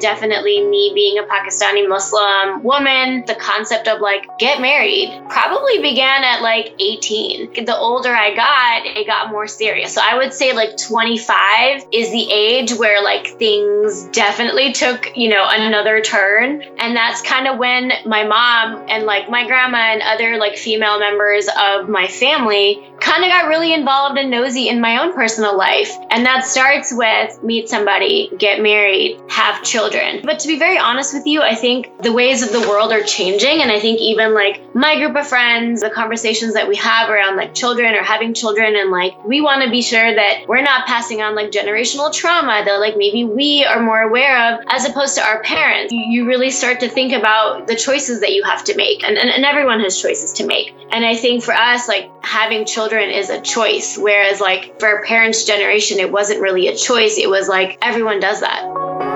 definitely me being a Pakistani Muslim woman, the concept of like get married probably began at like 18. The older I got, it got more serious. So I would say like 25 is the age where like things definitely took, you know, another turn. And that's kind of when my mom and like my grandma and other like female members of my family kind of got really involved and nosy in my own personal life. And that starts with meet somebody, get married, have children. But to be very honest with you, I think the ways of the world are changing. And I think even like my group of friends, the conversations that we have around like children or having children, and like we want to be sure that we're not passing on like generational trauma that like maybe we are more aware of as opposed to our parents. You really start to think about the choices that you have to make. And, and, and everyone has choices to make. And I think for us, like having children is a choice. Whereas, like, for our parents' generation, it wasn't really a choice. It was like everyone does that.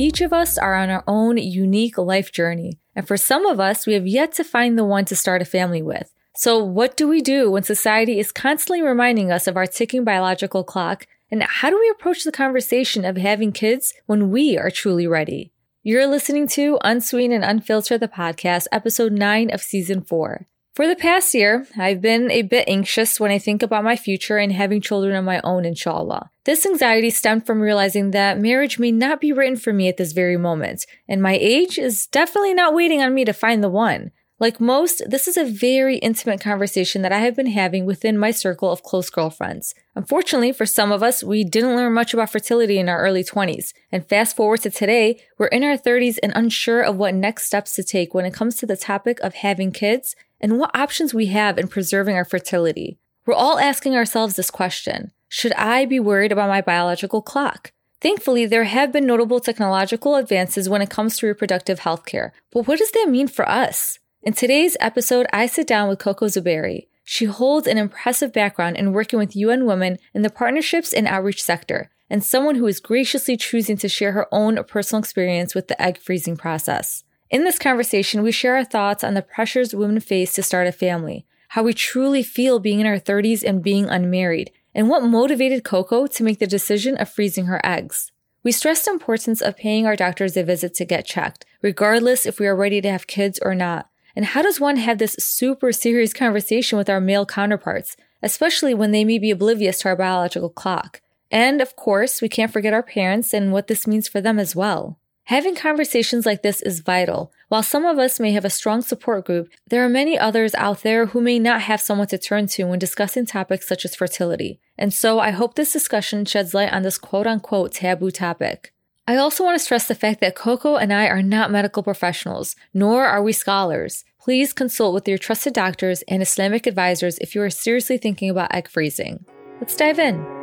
Each of us are on our own unique life journey. And for some of us, we have yet to find the one to start a family with. So, what do we do when society is constantly reminding us of our ticking biological clock and how do we approach the conversation of having kids when we are truly ready? You're listening to Unsweet and Unfiltered, the podcast, episode 9 of season 4. For the past year, I've been a bit anxious when I think about my future and having children of my own, inshallah. This anxiety stemmed from realizing that marriage may not be written for me at this very moment, and my age is definitely not waiting on me to find the one. Like most, this is a very intimate conversation that I have been having within my circle of close girlfriends. Unfortunately, for some of us, we didn't learn much about fertility in our early 20s. And fast forward to today, we're in our 30s and unsure of what next steps to take when it comes to the topic of having kids and what options we have in preserving our fertility. We're all asking ourselves this question Should I be worried about my biological clock? Thankfully, there have been notable technological advances when it comes to reproductive health care. But what does that mean for us? In today's episode, I sit down with Coco Zuberi. She holds an impressive background in working with UN Women in the partnerships and outreach sector, and someone who is graciously choosing to share her own personal experience with the egg freezing process. In this conversation, we share our thoughts on the pressures women face to start a family, how we truly feel being in our 30s and being unmarried, and what motivated Coco to make the decision of freezing her eggs. We stress the importance of paying our doctors a visit to get checked, regardless if we are ready to have kids or not, and how does one have this super serious conversation with our male counterparts, especially when they may be oblivious to our biological clock? And of course, we can't forget our parents and what this means for them as well. Having conversations like this is vital. While some of us may have a strong support group, there are many others out there who may not have someone to turn to when discussing topics such as fertility. And so I hope this discussion sheds light on this quote unquote taboo topic. I also want to stress the fact that Coco and I are not medical professionals, nor are we scholars. Please consult with your trusted doctors and Islamic advisors if you are seriously thinking about egg freezing. Let's dive in.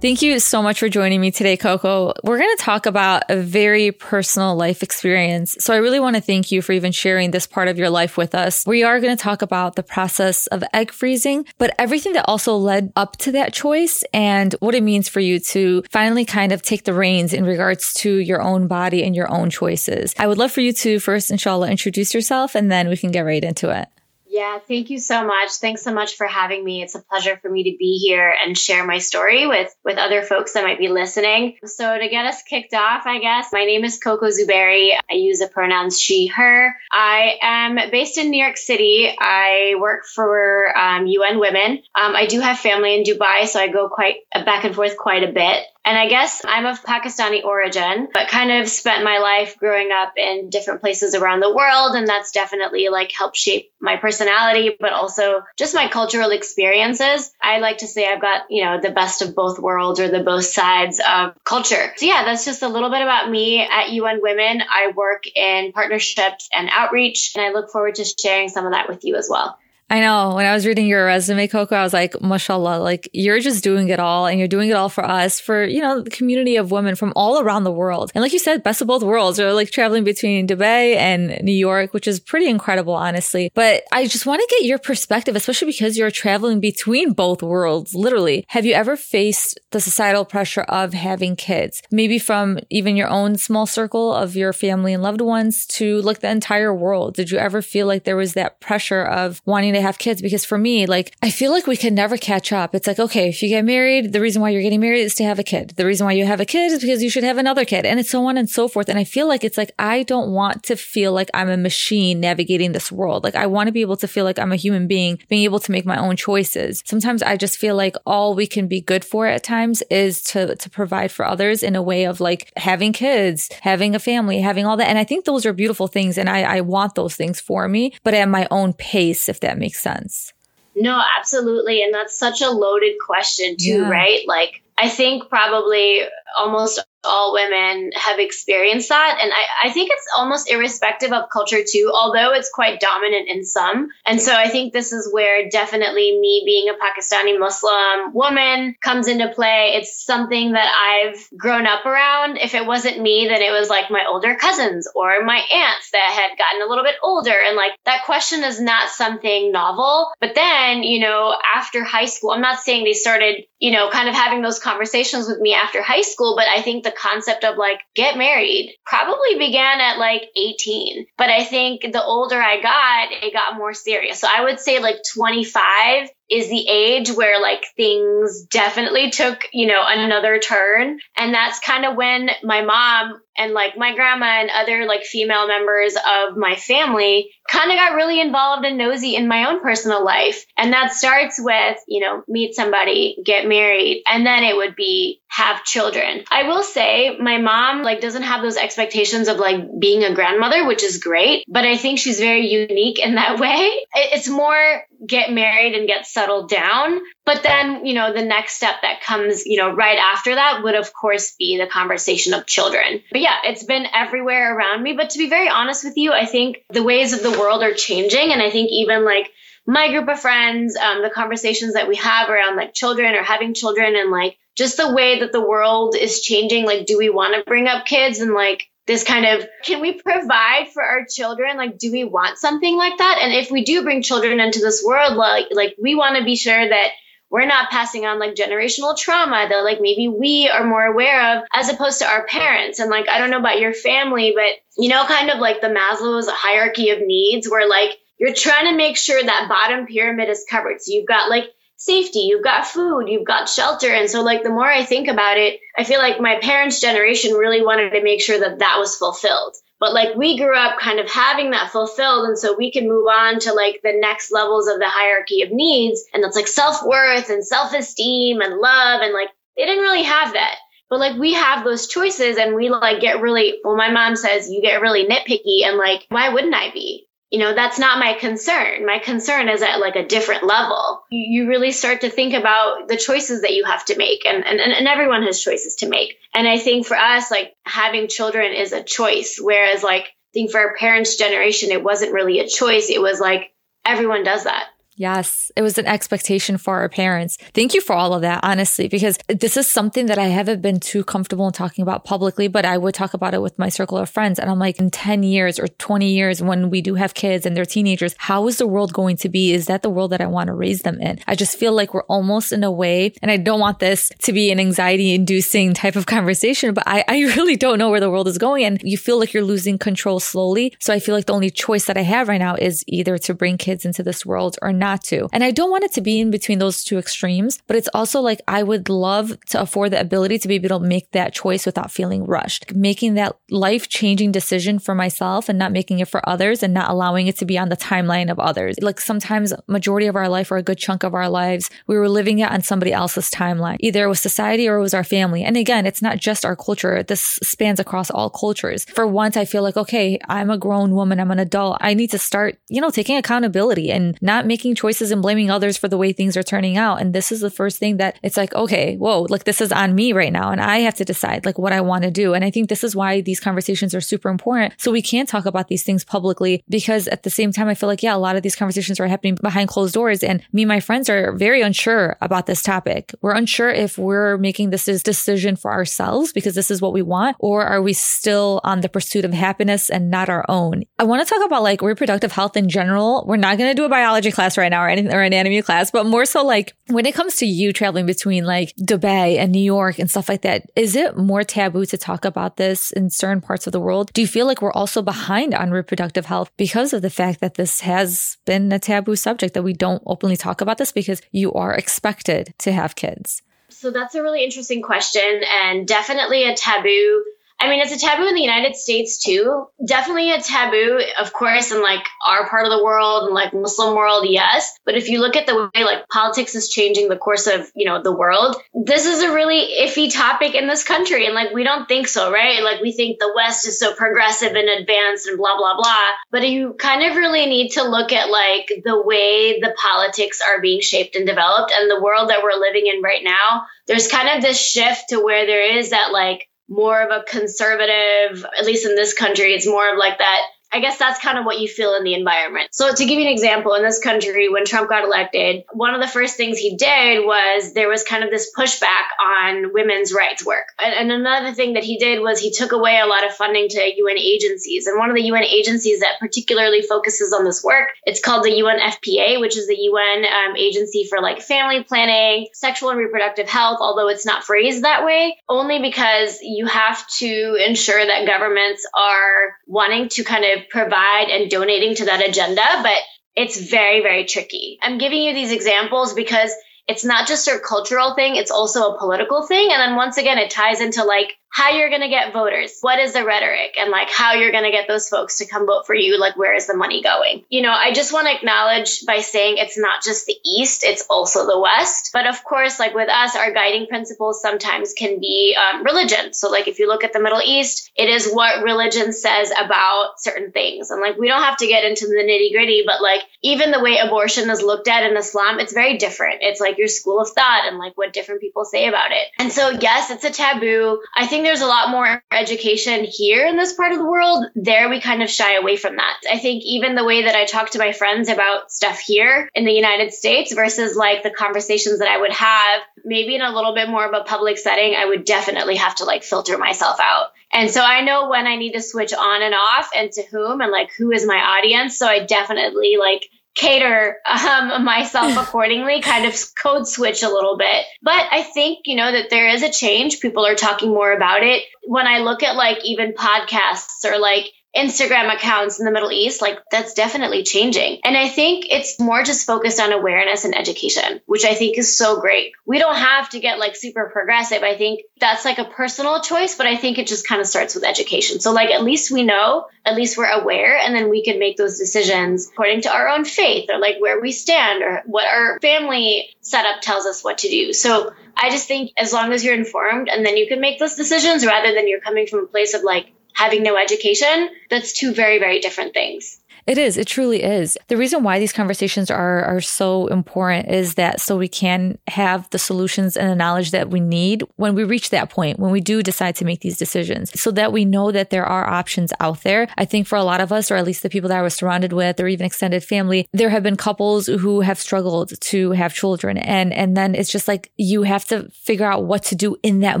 Thank you so much for joining me today, Coco. We're going to talk about a very personal life experience. So I really want to thank you for even sharing this part of your life with us. We are going to talk about the process of egg freezing, but everything that also led up to that choice and what it means for you to finally kind of take the reins in regards to your own body and your own choices. I would love for you to first, inshallah, introduce yourself and then we can get right into it. Yeah, thank you so much. Thanks so much for having me. It's a pleasure for me to be here and share my story with with other folks that might be listening. So to get us kicked off, I guess, my name is Coco Zuberi. I use the pronouns she, her. I am based in New York City. I work for um, UN Women. Um, I do have family in Dubai, so I go quite back and forth quite a bit. And I guess I'm of Pakistani origin, but kind of spent my life growing up in different places around the world. And that's definitely like helped shape my personality, but also just my cultural experiences. I like to say I've got, you know, the best of both worlds or the both sides of culture. So yeah, that's just a little bit about me at UN Women. I work in partnerships and outreach, and I look forward to sharing some of that with you as well. I know. When I was reading your resume, Coco, I was like, mashallah, like you're just doing it all and you're doing it all for us, for, you know, the community of women from all around the world. And like you said, best of both worlds are like traveling between Dubai and New York, which is pretty incredible, honestly. But I just want to get your perspective, especially because you're traveling between both worlds, literally. Have you ever faced the societal pressure of having kids? Maybe from even your own small circle of your family and loved ones to like the entire world. Did you ever feel like there was that pressure of wanting to have kids? Because for me, like, I feel like we can never catch up. It's like, okay, if you get married, the reason why you're getting married is to have a kid. The reason why you have a kid is because you should have another kid and it's so on and so forth. And I feel like it's like, I don't want to feel like I'm a machine navigating this world. Like I want to be able to feel like I'm a human being, being able to make my own choices. Sometimes I just feel like all we can be good for at times is to, to provide for others in a way of like having kids, having a family, having all that. And I think those are beautiful things. And I, I want those things for me, but at my own pace, if that makes sense. No, absolutely. And that's such a loaded question, too, yeah. right? Like, I think probably almost all women have experienced that. And I, I think it's almost irrespective of culture too, although it's quite dominant in some. And so I think this is where definitely me being a Pakistani Muslim woman comes into play. It's something that I've grown up around. If it wasn't me, then it was like my older cousins or my aunts that had gotten a little bit older. And like that question is not something novel. But then, you know, after high school, I'm not saying they started, you know, kind of having those conversations with me after high school, but I think the concept of like get married probably began at like 18. But I think the older I got, it got more serious. So I would say like 25 is the age where like things definitely took, you know, another turn. And that's kind of when my mom and like my grandma and other like female members of my family kind of got really involved and nosy in my own personal life. And that starts with, you know, meet somebody, get married, and then it would be have children. I will say my mom like doesn't have those expectations of like being a grandmother, which is great, but I think she's very unique in that way. It's more get married and get settled down. But then, you know, the next step that comes, you know, right after that would, of course, be the conversation of children. But yeah, it's been everywhere around me. But to be very honest with you, I think the ways of the world are changing. And I think even like my group of friends, um, the conversations that we have around like children or having children and like just the way that the world is changing. Like, do we want to bring up kids and like, this kind of can we provide for our children? Like do we want something like that? And if we do bring children into this world like like we want to be sure that we're not passing on like generational trauma that like maybe we are more aware of as opposed to our parents. And like i don't know about your family but you know kind of like the maslow's hierarchy of needs where like you're trying to make sure that bottom pyramid is covered. So you've got like safety, you've got food, you've got shelter. And so, like, the more I think about it, I feel like my parents' generation really wanted to make sure that that was fulfilled. But like, we grew up kind of having that fulfilled. And so we can move on to like the next levels of the hierarchy of needs. And that's like self worth and self esteem and love. And like, they didn't really have that. But like we have those choices and we like get really, well, my mom says you get really nitpicky and like, why wouldn't I be? You know, that's not my concern. My concern is at like a different level. You really start to think about the choices that you have to make and, and, and everyone has choices to make. And I think for us, like having children is a choice. Whereas like I think for our parents' generation, it wasn't really a choice. It was like everyone does that. Yes, it was an expectation for our parents. Thank you for all of that, honestly, because this is something that I haven't been too comfortable in talking about publicly, but I would talk about it with my circle of friends. And I'm like, in 10 years or 20 years, when we do have kids and they're teenagers, how is the world going to be? Is that the world that I want to raise them in? I just feel like we're almost in a way, and I don't want this to be an anxiety inducing type of conversation, but I, I really don't know where the world is going. And you feel like you're losing control slowly. So I feel like the only choice that I have right now is either to bring kids into this world or not to. And I don't want it to be in between those two extremes, but it's also like I would love to afford the ability to be able to make that choice without feeling rushed, making that life changing decision for myself and not making it for others and not allowing it to be on the timeline of others. Like sometimes majority of our life or a good chunk of our lives, we were living it on somebody else's timeline. Either it was society or it was our family. And again, it's not just our culture. This spans across all cultures. For once, I feel like, okay, I'm a grown woman. I'm an adult. I need to start, you know, taking accountability and not making making choices and blaming others for the way things are turning out. And this is the first thing that it's like, okay, whoa, like this is on me right now. And I have to decide like what I want to do. And I think this is why these conversations are super important. So we can talk about these things publicly because at the same time, I feel like, yeah, a lot of these conversations are happening behind closed doors. And me and my friends are very unsure about this topic. We're unsure if we're making this decision for ourselves because this is what we want, or are we still on the pursuit of happiness and not our own? I want to talk about like reproductive health in general. We're not going to do a biology class right now or anything or anatomy class, but more so like when it comes to you traveling between like Dubai and New York and stuff like that, is it more taboo to talk about this in certain parts of the world? Do you feel like we're also behind on reproductive health because of the fact that this has been a taboo subject that we don't openly talk about this because you are expected to have kids? So that's a really interesting question and definitely a taboo I mean, it's a taboo in the United States too. Definitely a taboo, of course, in like our part of the world and like Muslim world, yes. But if you look at the way like politics is changing the course of, you know, the world, this is a really iffy topic in this country. And like, we don't think so, right? Like, we think the West is so progressive and advanced and blah, blah, blah. But you kind of really need to look at like the way the politics are being shaped and developed and the world that we're living in right now. There's kind of this shift to where there is that like, more of a conservative, at least in this country, it's more of like that I guess that's kind of what you feel in the environment. So to give you an example, in this country, when Trump got elected, one of the first things he did was there was kind of this pushback on women's rights work. And, and another thing that he did was he took away a lot of funding to UN agencies. And one of the UN agencies that particularly focuses on this work, it's called the UNFPA, which is the UN um, agency for like family planning, sexual and reproductive health, although it's not phrased that way, only because you have to ensure that governments are wanting to kind of provide and donating to that agenda, but it's very, very tricky. I'm giving you these examples because it's not just a cultural thing, it's also a political thing. And then once again, it ties into like how you're going to get voters. What is the rhetoric and like how you're going to get those folks to come vote for you? Like, where is the money going? You know, I just want to acknowledge by saying it's not just the East, it's also the West. But of course, like with us, our guiding principles sometimes can be um, religion. So, like, if you look at the Middle East, it is what religion says about certain things. And like, we don't have to get into the nitty gritty, but like, even the way abortion is looked at in Islam, it's very different. It's like your school of thought and like what different people say about it. And so, yes, it's a taboo. I think there's a lot more education here in this part of the world. There, we kind of shy away from that. I think even the way that I talk to my friends about stuff here in the United States versus like the conversations that I would have, maybe in a little bit more of a public setting, I would definitely have to like filter myself out. And so I know when I need to switch on and off and to whom and like who is my audience. So I definitely like cater um, myself accordingly, kind of code switch a little bit. But I think, you know, that there is a change. People are talking more about it. When I look at like even podcasts or like Instagram accounts in the Middle East, like that's definitely changing. And I think it's more just focused on awareness and education, which I think is so great. We don't have to get like super progressive. I think that's like a personal choice, but I think it just kind of starts with education. So, like, at least we know, at least we're aware, and then we can make those decisions according to our own faith or like where we stand or what our family setup tells us what to do. So, I just think as long as you're informed and then you can make those decisions rather than you're coming from a place of like, having no education, that's two very, very different things. It is. It truly is. The reason why these conversations are are so important is that so we can have the solutions and the knowledge that we need when we reach that point, when we do decide to make these decisions, so that we know that there are options out there. I think for a lot of us, or at least the people that I was surrounded with, or even extended family, there have been couples who have struggled to have children. And and then it's just like you have to figure out what to do in that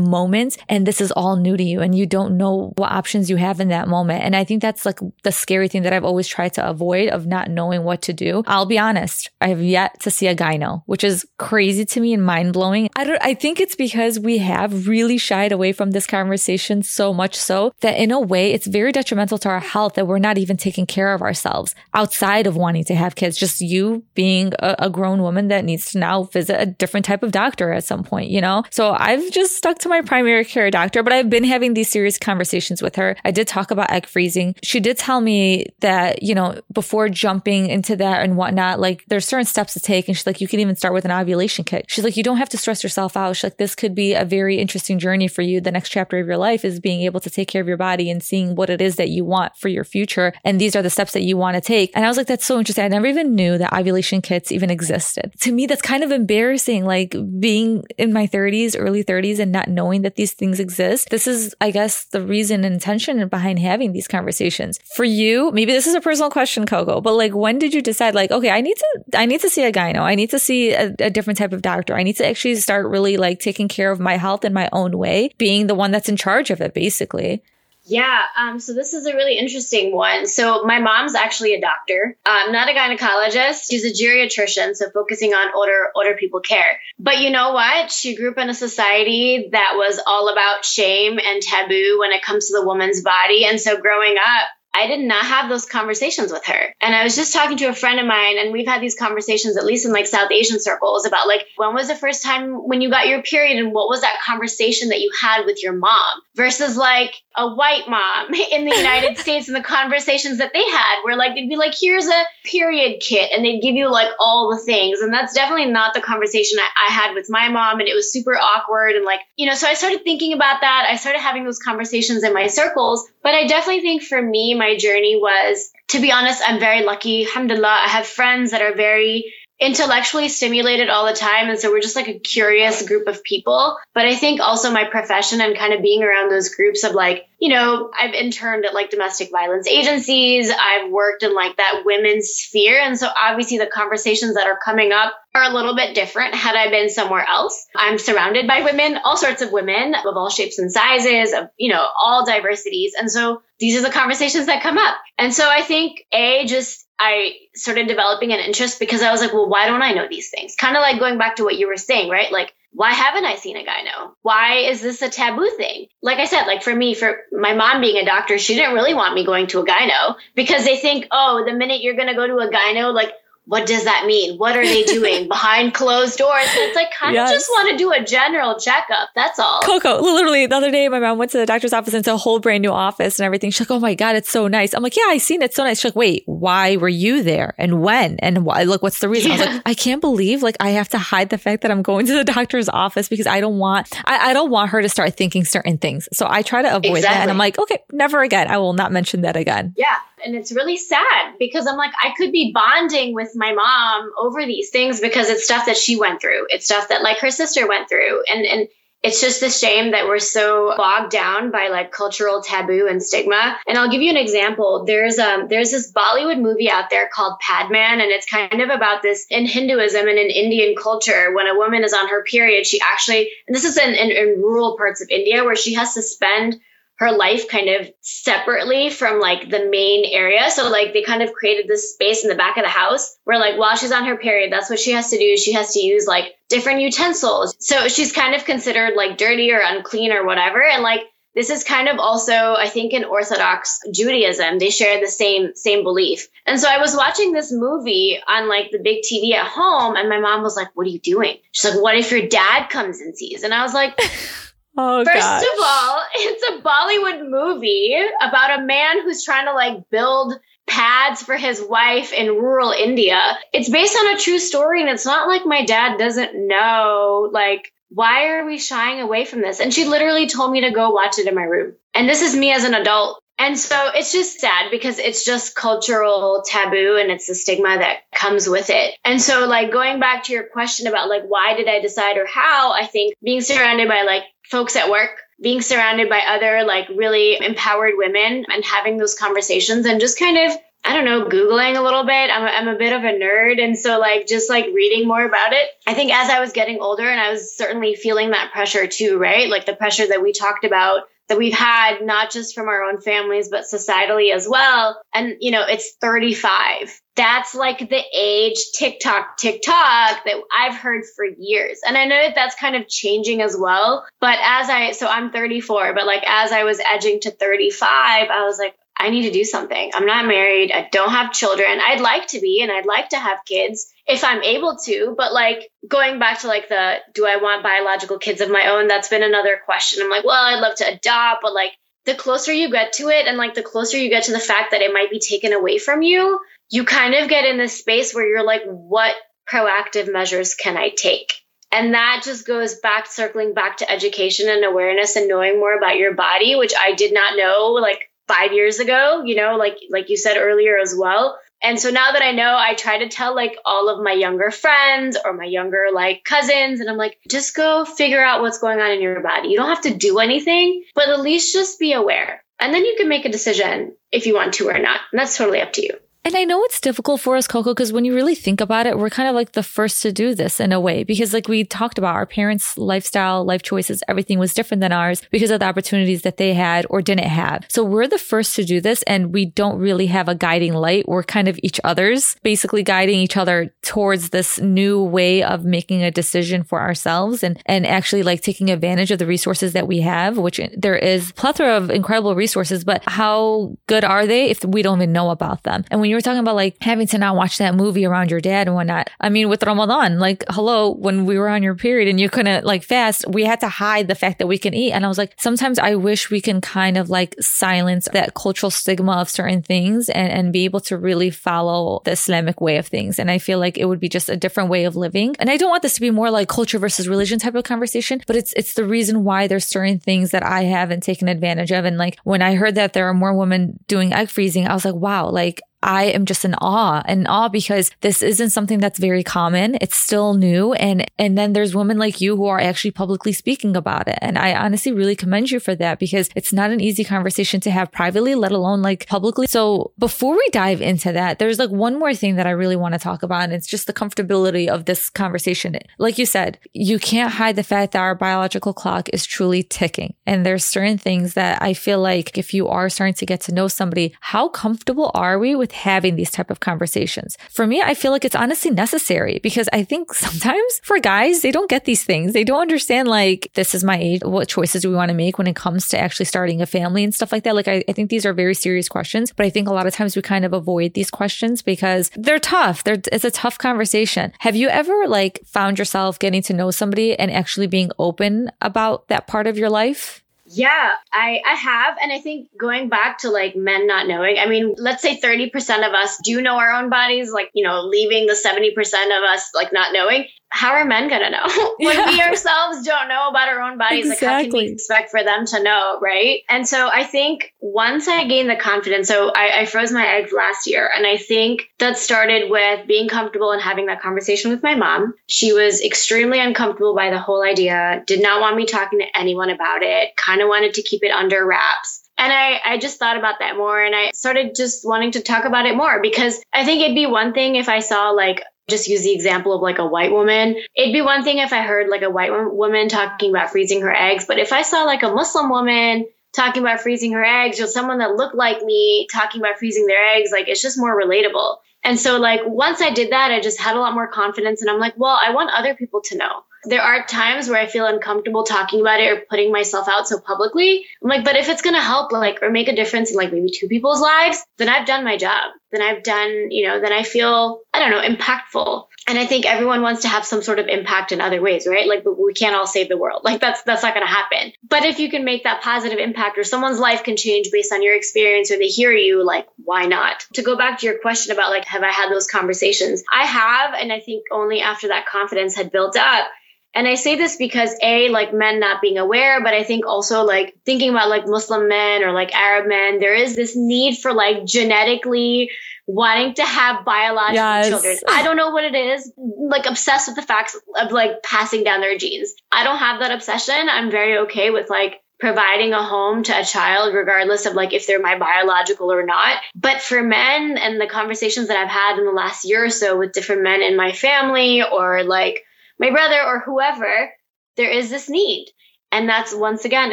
moment. And this is all new to you and you don't know what options you have in that moment. And I think that's like the scary thing that I've always tried to avoid of not knowing what to do. I'll be honest, I have yet to see a gyno, which is crazy to me and mind blowing. I don't, I think it's because we have really shied away from this conversation so much so that in a way it's very detrimental to our health that we're not even taking care of ourselves outside of wanting to have kids. Just you being a, a grown woman that needs to now visit a different type of doctor at some point, you know? So I've just stuck to my primary care doctor, but I've been having these serious conversations with her. I did talk about egg freezing. She did tell me that, you know, know, before jumping into that and whatnot, like there's certain steps to take. And she's like, you can even start with an ovulation kit. She's like, you don't have to stress yourself out. She's like, this could be a very interesting journey for you. The next chapter of your life is being able to take care of your body and seeing what it is that you want for your future. And these are the steps that you want to take. And I was like, that's so interesting. I never even knew that ovulation kits even existed. To me, that's kind of embarrassing. Like being in my 30s, early 30s and not knowing that these things exist. This is, I guess, the reason and intention behind having these conversations. For you, maybe this is a personal question, Coco, but like when did you decide like, okay, I need to, I need to see a gyno. I need to see a, a different type of doctor. I need to actually start really like taking care of my health in my own way, being the one that's in charge of it, basically. Yeah, um, so this is a really interesting one. So my mom's actually a doctor, um, not a gynecologist. She's a geriatrician, so focusing on older older people care. But you know what? She grew up in a society that was all about shame and taboo when it comes to the woman's body, and so growing up, I did not have those conversations with her. And I was just talking to a friend of mine, and we've had these conversations, at least in like South Asian circles, about like, when was the first time when you got your period, and what was that conversation that you had with your mom versus like a white mom in the United States and the conversations that they had, where like they'd be like, here's a period kit, and they'd give you like all the things. And that's definitely not the conversation I, I had with my mom. And it was super awkward. And like, you know, so I started thinking about that. I started having those conversations in my circles. But I definitely think for me, my journey was, to be honest, I'm very lucky. Alhamdulillah. I have friends that are very intellectually stimulated all the time. And so we're just like a curious group of people. But I think also my profession and kind of being around those groups of like, you know, I've interned at like domestic violence agencies. I've worked in like that women's sphere. And so obviously the conversations that are coming up are a little bit different had I been somewhere else. I'm surrounded by women, all sorts of women of all shapes and sizes, of, you know, all diversities. And so these are the conversations that come up. And so I think A, just I started developing an interest because I was like, well, why don't I know these things? Kind of like going back to what you were saying, right? Like, why haven't I seen a gyno? Why is this a taboo thing? Like I said, like for me, for my mom being a doctor, she didn't really want me going to a gyno because they think, oh, the minute you're going to go to a gyno, like what does that mean? What are they doing behind closed doors? And it's like kind yes. of just want to do a general checkup. That's all. Coco, literally the other day, my mom went to the doctor's office and it's a whole brand new office and everything. She's like, "Oh my god, it's so nice." I'm like, "Yeah, I seen it. so nice." She's like, "Wait, why were you there and when and why? Look, what's the reason?" Yeah. I was like, "I can't believe like I have to hide the fact that I'm going to the doctor's office because I don't want I, I don't want her to start thinking certain things. So I try to avoid exactly. that, and I'm like, okay, never again. I will not mention that again. Yeah, and it's really sad because I'm like, I could be bonding with my mom over these things because it's stuff that she went through. It's stuff that like her sister went through. And, and it's just a shame that we're so bogged down by like cultural taboo and stigma. And I'll give you an example. There's um there's this Bollywood movie out there called Padman, and it's kind of about this in Hinduism and in Indian culture. When a woman is on her period, she actually and this is in, in, in rural parts of India where she has to spend her life kind of separately from like the main area. So like they kind of created this space in the back of the house where like while she's on her period, that's what she has to do. She has to use like different utensils. So she's kind of considered like dirty or unclean or whatever. And like this is kind of also i think in orthodox judaism they share the same same belief and so i was watching this movie on like the big tv at home and my mom was like what are you doing she's like what if your dad comes and sees and i was like Oh, First gosh. of all, it's a Bollywood movie about a man who's trying to like build pads for his wife in rural India. It's based on a true story, and it's not like my dad doesn't know. Like, why are we shying away from this? And she literally told me to go watch it in my room. And this is me as an adult. And so it's just sad because it's just cultural taboo and it's the stigma that comes with it. And so, like, going back to your question about, like, why did I decide or how, I think being surrounded by, like, folks at work being surrounded by other like really empowered women and having those conversations and just kind of I don't know, Googling a little bit. I'm a, I'm a bit of a nerd. And so, like, just like reading more about it. I think as I was getting older, and I was certainly feeling that pressure too, right? Like the pressure that we talked about that we've had, not just from our own families, but societally as well. And, you know, it's 35. That's like the age tick-tock, tick-tock that I've heard for years. And I know that that's kind of changing as well. But as I, so I'm 34, but like as I was edging to 35, I was like, I need to do something. I'm not married. I don't have children. I'd like to be and I'd like to have kids if I'm able to. But like going back to like the do I want biological kids of my own? That's been another question. I'm like, well, I'd love to adopt, but like the closer you get to it and like the closer you get to the fact that it might be taken away from you, you kind of get in this space where you're like, what proactive measures can I take? And that just goes back, circling back to education and awareness and knowing more about your body, which I did not know like five years ago, you know, like, like you said earlier as well. And so now that I know, I try to tell like all of my younger friends or my younger like cousins, and I'm like, just go figure out what's going on in your body. You don't have to do anything, but at least just be aware. And then you can make a decision if you want to or not. And that's totally up to you. And I know it's difficult for us, Coco, because when you really think about it, we're kind of like the first to do this in a way, because like we talked about our parents' lifestyle, life choices, everything was different than ours because of the opportunities that they had or didn't have. So we're the first to do this and we don't really have a guiding light. We're kind of each other's basically guiding each other towards this new way of making a decision for ourselves and, and actually like taking advantage of the resources that we have, which there is plethora of incredible resources, but how good are they if we don't even know about them? And when you were talking about like having to not watch that movie around your dad and whatnot. I mean, with Ramadan, like, hello, when we were on your period and you couldn't like fast, we had to hide the fact that we can eat. And I was like, sometimes I wish we can kind of like silence that cultural stigma of certain things and, and be able to really follow the Islamic way of things. And I feel like it would be just a different way of living. And I don't want this to be more like culture versus religion type of conversation, but it's, it's the reason why there's certain things that I haven't taken advantage of. And like when I heard that there are more women doing egg freezing, I was like, wow, like I am just in awe and awe because this isn't something that's very common. It's still new. And, and then there's women like you who are actually publicly speaking about it. And I honestly really commend you for that because it's not an easy conversation to have privately, let alone like publicly. So before we dive into that, there's like one more thing that I really want to talk about. And it's just the comfortability of this conversation. Like you said, you can't hide the fact that our biological clock is truly ticking. And there's certain things that I feel like if you are starting to get to know somebody, how comfortable are we with having these type of conversations. For me, I feel like it's honestly necessary because I think sometimes for guys, they don't get these things. They don't understand like, this is my age. What choices do we want to make when it comes to actually starting a family and stuff like that? Like, I, I think these are very serious questions, but I think a lot of times we kind of avoid these questions because they're tough. They're, it's a tough conversation. Have you ever like found yourself getting to know somebody and actually being open about that part of your life? Yeah, I, I have. And I think going back to like men not knowing, I mean, let's say 30% of us do know our own bodies, like, you know, leaving the 70% of us like not knowing how are men gonna know when yeah. we ourselves don't know about our own bodies exactly. like how can we expect for them to know right and so i think once i gained the confidence so I, I, froze my eggs last year and i think that started with being comfortable and having that conversation with my mom she was extremely uncomfortable by the whole idea did not want me talking to anyone about it kind of wanted to keep it under wraps and I, I just thought about that more and I started just wanting to talk about it more because I think it'd be one thing if I saw like just use the example of like a white woman. It'd be one thing if I heard like a white woman talking about freezing her eggs, but if I saw like a Muslim woman talking about freezing her eggs or someone that looked like me talking about freezing their eggs, like it's just more relatable. And so like once I did that, I just had a lot more confidence and I'm like, well, I want other people to know. There are times where I feel uncomfortable talking about it or putting myself out so publicly. I'm like, but if it's going to help like or make a difference in like maybe two people's lives, then I've done my job. Then I've done, you know, then I feel, I don't know, impactful and I think everyone wants to have some sort of impact in other ways, right? Like, but we can't all save the world. Like that's that's not going to happen. But if you can make that positive impact, or someone's life can change based on your experience, or they hear you, like why not? To go back to your question about like, have I had those conversations? I have, and I think only after that confidence had built up. And I say this because A, like men not being aware, but I think also like thinking about like Muslim men or like Arab men, there is this need for like genetically wanting to have biological yes. children. I don't know what it is, like obsessed with the facts of like passing down their genes. I don't have that obsession. I'm very okay with like providing a home to a child regardless of like if they're my biological or not but for men and the conversations that i've had in the last year or so with different men in my family or like my brother or whoever there is this need and that's once again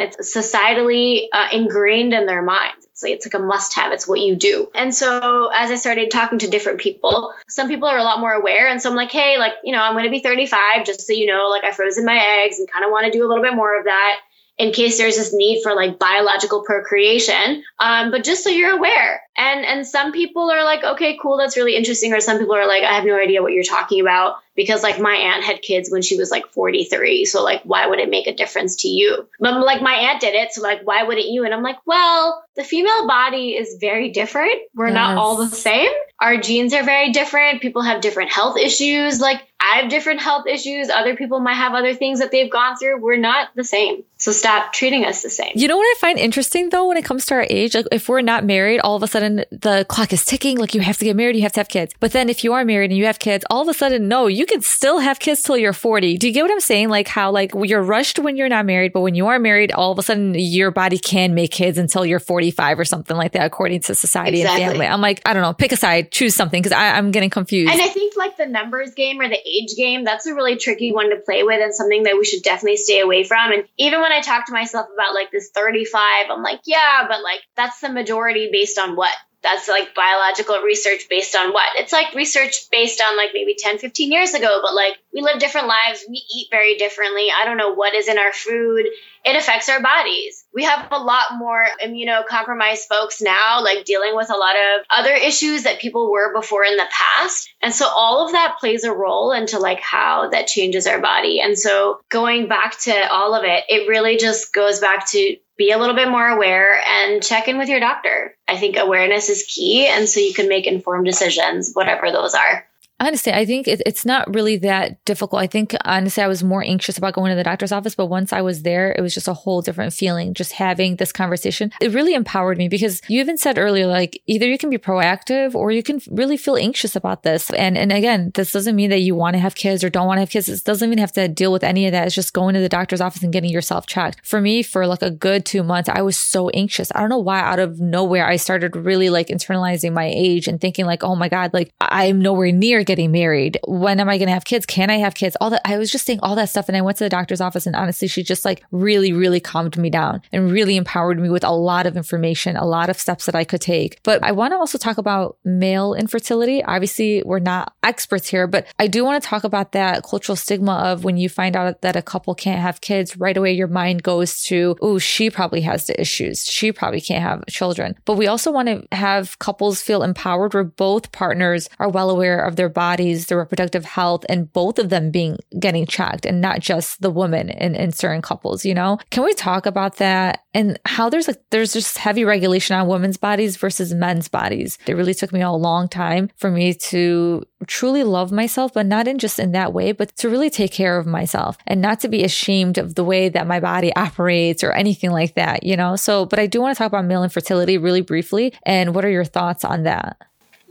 it's societally uh, ingrained in their minds it's like, it's like a must have. It's what you do. And so as I started talking to different people, some people are a lot more aware. And so I'm like, hey, like, you know, I'm going to be 35, just so you know, like I frozen my eggs and kind of want to do a little bit more of that. in case there's this need for like biological procreation. Um, but just so you're aware. And and some people are like, okay, cool, that's really interesting. Or some people are like, I have no idea what you're talking about because like my aunt had kids when she was like 43 so like why would it make a difference to you but like my aunt did it so like why wouldn't you and i'm like well the female body is very different we're yes. not all the same our genes are very different people have different health issues like I have different health issues. Other people might have other things that they've gone through. We're not the same. So stop treating us the same. You know what I find interesting though when it comes to our age? Like if we're not married, all of a sudden the clock is ticking. Like you have to get married, you have to have kids. But then if you are married and you have kids, all of a sudden, no, you can still have kids till you're 40. Do you get what I'm saying? Like how like you're rushed when you're not married, but when you are married, all of a sudden your body can make kids until you're 45 or something like that, according to society exactly. and family. I'm like, I don't know, pick a side, choose something because I'm getting confused. And I think like the numbers game or the age game, that's a really tricky one to play with and something that we should definitely stay away from. And even when I talk to myself about like this 35, I'm like, yeah, but like that's the majority based on what? That's like biological research based on what? It's like research based on like maybe 10, 15 years ago, but like we live different lives. We eat very differently. I don't know what is in our food. It affects our bodies. We have a lot more immunocompromised folks now, like dealing with a lot of other issues that people were before in the past. And so all of that plays a role into like how that changes our body. And so going back to all of it, it really just goes back to be a little bit more aware and check in with your doctor. I think awareness is key. And so you can make informed decisions, whatever those are. Honestly, I think it, it's not really that difficult. I think honestly, I was more anxious about going to the doctor's office, but once I was there, it was just a whole different feeling. Just having this conversation, it really empowered me because you even said earlier, like either you can be proactive or you can really feel anxious about this. And and again, this doesn't mean that you want to have kids or don't want to have kids. It doesn't even have to deal with any of that. It's just going to the doctor's office and getting yourself checked. For me, for like a good two months, I was so anxious. I don't know why. Out of nowhere, I started really like internalizing my age and thinking like, oh my god, like I'm nowhere near getting married? When am I going to have kids? Can I have kids? All that. I was just saying all that stuff. And I went to the doctor's office and honestly, she just like really, really calmed me down and really empowered me with a lot of information, a lot of steps that I could take. But I want to also talk about male infertility. Obviously, we're not experts here, but I do want to talk about that cultural stigma of when you find out that a couple can't have kids, right away your mind goes to, oh, she probably has the issues. She probably can't have children. But we also want to have couples feel empowered where both partners are well aware of their bodies the reproductive health and both of them being getting checked and not just the woman in, in certain couples, you know? Can we talk about that and how there's like there's just heavy regulation on women's bodies versus men's bodies. It really took me a long time for me to truly love myself, but not in just in that way, but to really take care of myself and not to be ashamed of the way that my body operates or anything like that, you know? So, but I do want to talk about male infertility really briefly. And what are your thoughts on that?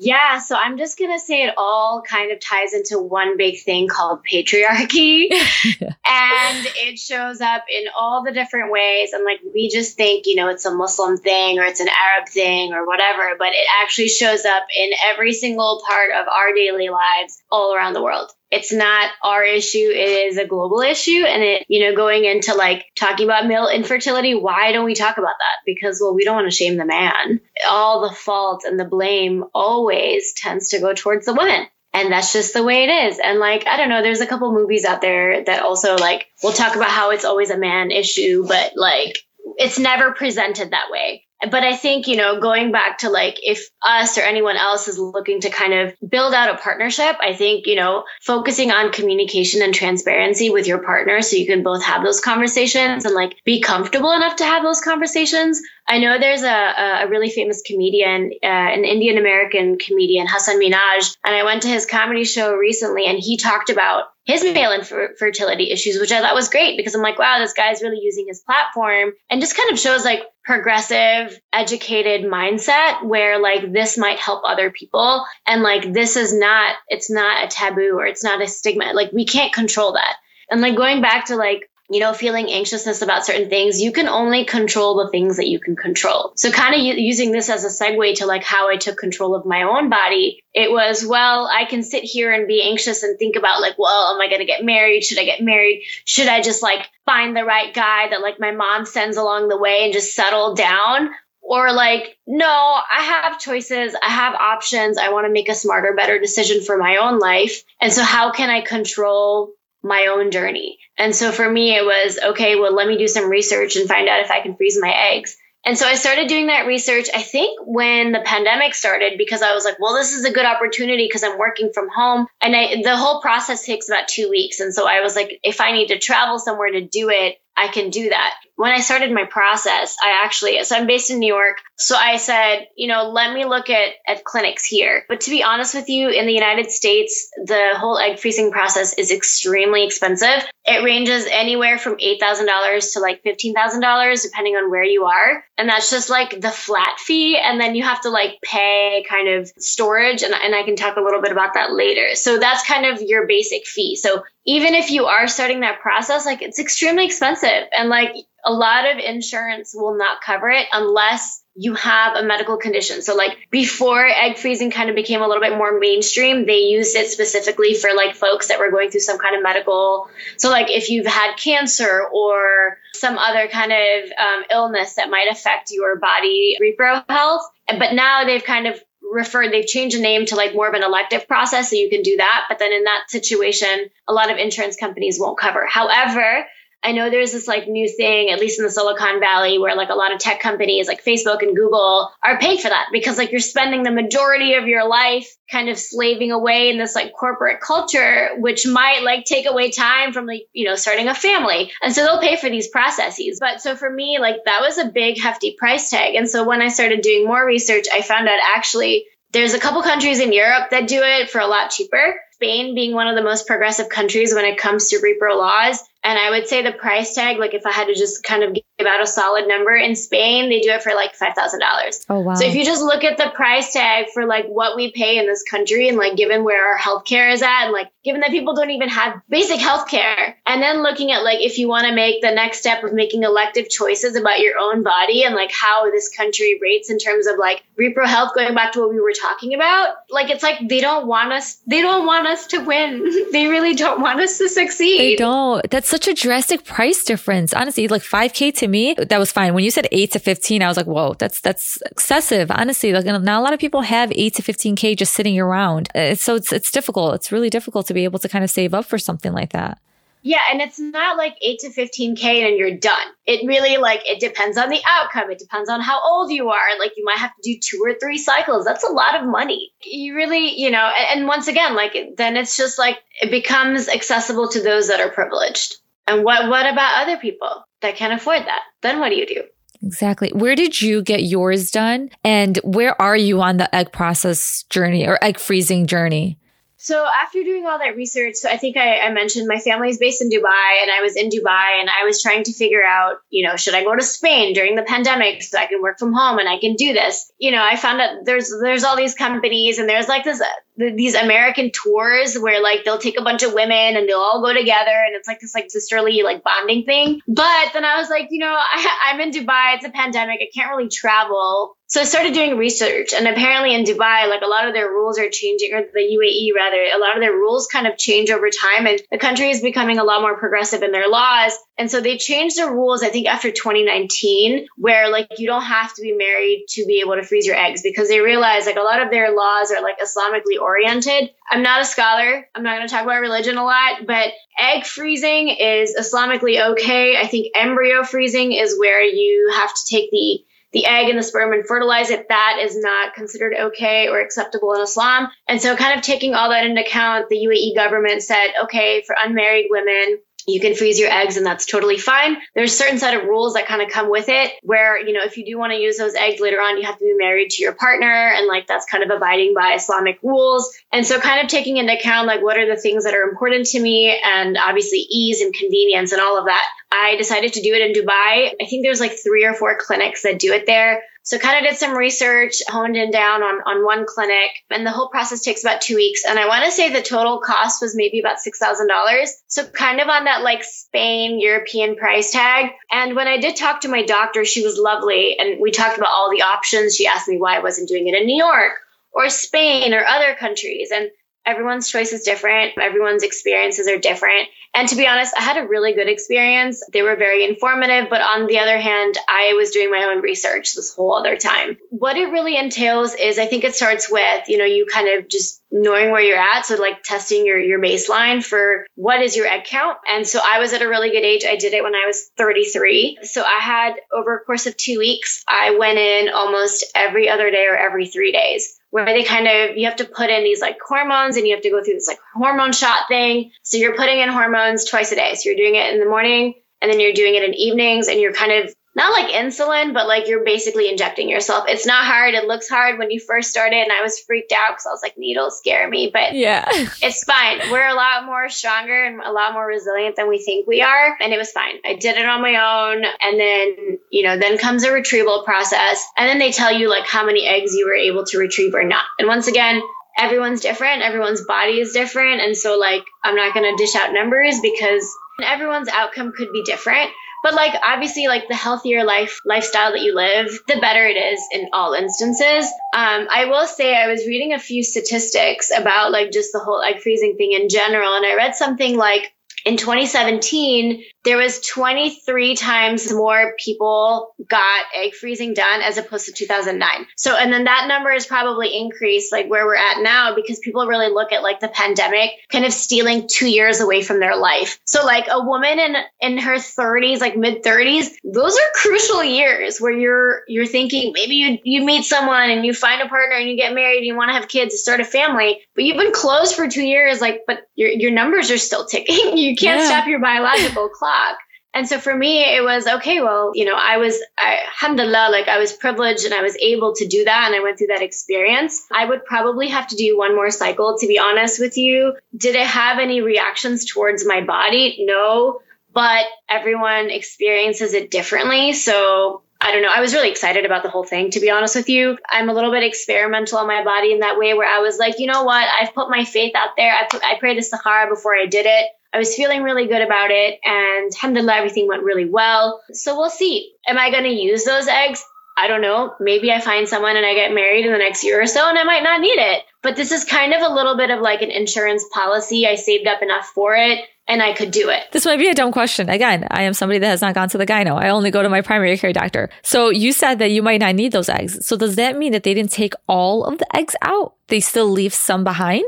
Yeah, so I'm just going to say it all kind of ties into one big thing called patriarchy. and it shows up in all the different ways. And like we just think, you know, it's a Muslim thing or it's an Arab thing or whatever, but it actually shows up in every single part of our daily lives all around the world it's not our issue it is a global issue and it you know going into like talking about male infertility why don't we talk about that? Because well we don't want to shame the man. All the fault and the blame always tends to go towards the woman and that's just the way it is. And like i don't know there's a couple movies out there that also like we'll talk about how it's always a man issue but like it's never presented that way but I think, you know, going back to like if us or anyone else is looking to kind of build out a partnership, I think, you know, focusing on communication and transparency with your partner so you can both have those conversations and like be comfortable enough to have those conversations. I know there's a, a really famous comedian, uh, an Indian American comedian, Hasan Minhaj, and I went to his comedy show recently and he talked about his male infertility issues, which I thought was great because I'm like, wow, this guy's really using his platform and just kind of shows like progressive, educated mindset where like this might help other people. And like this is not, it's not a taboo or it's not a stigma. Like we can't control that. And like going back to like you know, feeling anxiousness about certain things, you can only control the things that you can control. So kind of using this as a segue to like how I took control of my own body, it was, well, I can sit here and be anxious and think about like, well, am I going to get married? Should I get married? Should I just like find the right guy that like my mom sends along the way and just settle down? Or like, no, I have choices. I have options. I want to make a smarter, better decision for my own life. And so how can I control my own journey. And so for me, it was okay, well, let me do some research and find out if I can freeze my eggs. And so I started doing that research, I think when the pandemic started, because I was like, well, this is a good opportunity because I'm working from home. And I, the whole process takes about two weeks. And so I was like, if I need to travel somewhere to do it, I can do that. When I started my process, I actually, so I'm based in New York. So I said, you know, let me look at, at clinics here. But to be honest with you, in the United States, the whole egg freezing process is extremely expensive. It ranges anywhere from $8,000 to like $15,000, depending on where you are. And that's just like the flat fee. And then you have to like pay kind of storage. And, and I can talk a little bit about that later. So that's kind of your basic fee. So even if you are starting that process, like it's extremely expensive. And like a lot of insurance will not cover it unless you have a medical condition. So like before egg freezing kind of became a little bit more mainstream, they used it specifically for like folks that were going through some kind of medical. So like if you've had cancer or some other kind of um, illness that might affect your body repro health. But now they've kind of referred they've changed the name to like more of an elective process so you can do that but then in that situation a lot of insurance companies won't cover however I know there's this like new thing, at least in the Silicon Valley, where like a lot of tech companies like Facebook and Google are paying for that because like you're spending the majority of your life kind of slaving away in this like corporate culture, which might like take away time from like, you know, starting a family. And so they'll pay for these processes. But so for me, like that was a big hefty price tag. And so when I started doing more research, I found out actually there's a couple countries in Europe that do it for a lot cheaper. Spain being one of the most progressive countries when it comes to repro laws. And I would say the price tag, like if I had to just kind of give out a solid number in Spain, they do it for like $5,000. Oh, wow. So if you just look at the price tag for like what we pay in this country and like given where our healthcare is at and like given that people don't even have basic healthcare and then looking at like if you want to make the next step of making elective choices about your own body and like how this country rates in terms of like repro health, going back to what we were talking about, like it's like they don't want us, they don't want us to win. they really don't want us to succeed. They don't. That's such a drastic price difference. Honestly, like 5K to me, that was fine. When you said 8 to 15, I was like, whoa, that's, that's excessive. Honestly, like not a lot of people have 8 to 15K just sitting around. Uh, so it's, it's difficult. It's really difficult to be able to kind of save up for something like that. Yeah, and it's not like 8 to 15k and you're done. It really like it depends on the outcome. It depends on how old you are. Like you might have to do two or three cycles. That's a lot of money. You really, you know, and, and once again, like then it's just like it becomes accessible to those that are privileged. And what what about other people that can't afford that? Then what do you do? Exactly. Where did you get yours done? And where are you on the egg process journey or egg freezing journey? So after doing all that research, I think I, I, mentioned my family is based in Dubai, and I was in Dubai, and I was trying to figure out, you know, should I go to Spain during the pandemic so I can work from home and I can do this? You know, I found out there's there's all these companies, and there's like this these American tours where like they'll take a bunch of women and they'll all go together, and it's like this like sisterly like bonding thing. But then I was like, you know, I, I'm in Dubai, it's a pandemic, I can't really travel. So I started doing research, and apparently in Dubai, like a lot of their rules are changing, or the UAE rather, a lot of their rules kind of change over time, and the country is becoming a lot more progressive in their laws. And so they changed the rules, I think, after 2019, where like you don't have to be married to be able to freeze your eggs because they realize like a lot of their laws are like Islamically oriented. I'm not a scholar. I'm not going to talk about religion a lot, but egg freezing is Islamically okay. I think embryo freezing is where you have to take the the egg and the sperm and fertilize it, that is not considered okay or acceptable in Islam. And so, kind of taking all that into account, the UAE government said, okay, for unmarried women, you can freeze your eggs and that's totally fine. There's a certain set of rules that kind of come with it where, you know, if you do want to use those eggs later on, you have to be married to your partner and like that's kind of abiding by Islamic rules. And so kind of taking into account like what are the things that are important to me and obviously ease and convenience and all of that. I decided to do it in Dubai. I think there's like three or four clinics that do it there. So kind of did some research, honed in down on, on one clinic, and the whole process takes about two weeks. And I want to say the total cost was maybe about $6,000. So kind of on that like Spain European price tag. And when I did talk to my doctor, she was lovely. And we talked about all the options. She asked me why I wasn't doing it in New York or Spain or other countries. And everyone's choice is different. Everyone's experiences are different. And to be honest, I had a really good experience. They were very informative, but on the other hand, I was doing my own research this whole other time. What it really entails is I think it starts with, you know, you kind of just knowing where you're at. So like testing your, your baseline for what is your egg count. And so I was at a really good age. I did it when I was 33. So I had over a course of two weeks, I went in almost every other day or every three days where they kind of you have to put in these like hormones and you have to go through this like hormone shot thing. So you're putting in hormones twice a day. So you're doing it in the morning and then you're doing it in evenings and you're kind of not like insulin, but like you're basically injecting yourself. It's not hard. It looks hard when you first started, and I was freaked out because I was like, needles scare me, but yeah, it's fine. We're a lot more stronger and a lot more resilient than we think we are, and it was fine. I did it on my own, and then you know, then comes a retrieval process, and then they tell you like how many eggs you were able to retrieve or not. And once again, everyone's different, everyone's body is different, and so like I'm not going to dish out numbers because everyone's outcome could be different. But like obviously like the healthier life lifestyle that you live, the better it is in all instances. Um, I will say I was reading a few statistics about like just the whole egg freezing thing in general, and I read something like in 2017, there was 23 times more people got egg freezing done as opposed to 2009. So, and then that number has probably increased like where we're at now because people really look at like the pandemic kind of stealing two years away from their life. So like a woman in, in her 30s, like mid 30s, those are crucial years where you're, you're thinking maybe you, you meet someone and you find a partner and you get married and you want to have kids, start a family, but you've been closed for two years. Like, but your, your numbers are still ticking. you can't yeah. stop your biological clock. And so for me, it was okay. Well, you know, I was, I, alhamdulillah, like I was privileged and I was able to do that. And I went through that experience. I would probably have to do one more cycle, to be honest with you. Did it have any reactions towards my body? No, but everyone experiences it differently. So I don't know. I was really excited about the whole thing, to be honest with you. I'm a little bit experimental on my body in that way where I was like, you know what? I've put my faith out there. I put, I prayed istikhara before I did it. I was feeling really good about it and alhamdulillah, everything went really well. So we'll see. Am I going to use those eggs? I don't know. Maybe I find someone and I get married in the next year or so and I might not need it. But this is kind of a little bit of like an insurance policy. I saved up enough for it and I could do it. This might be a dumb question. Again, I am somebody that has not gone to the gyno. I only go to my primary care doctor. So you said that you might not need those eggs. So does that mean that they didn't take all of the eggs out? They still leave some behind?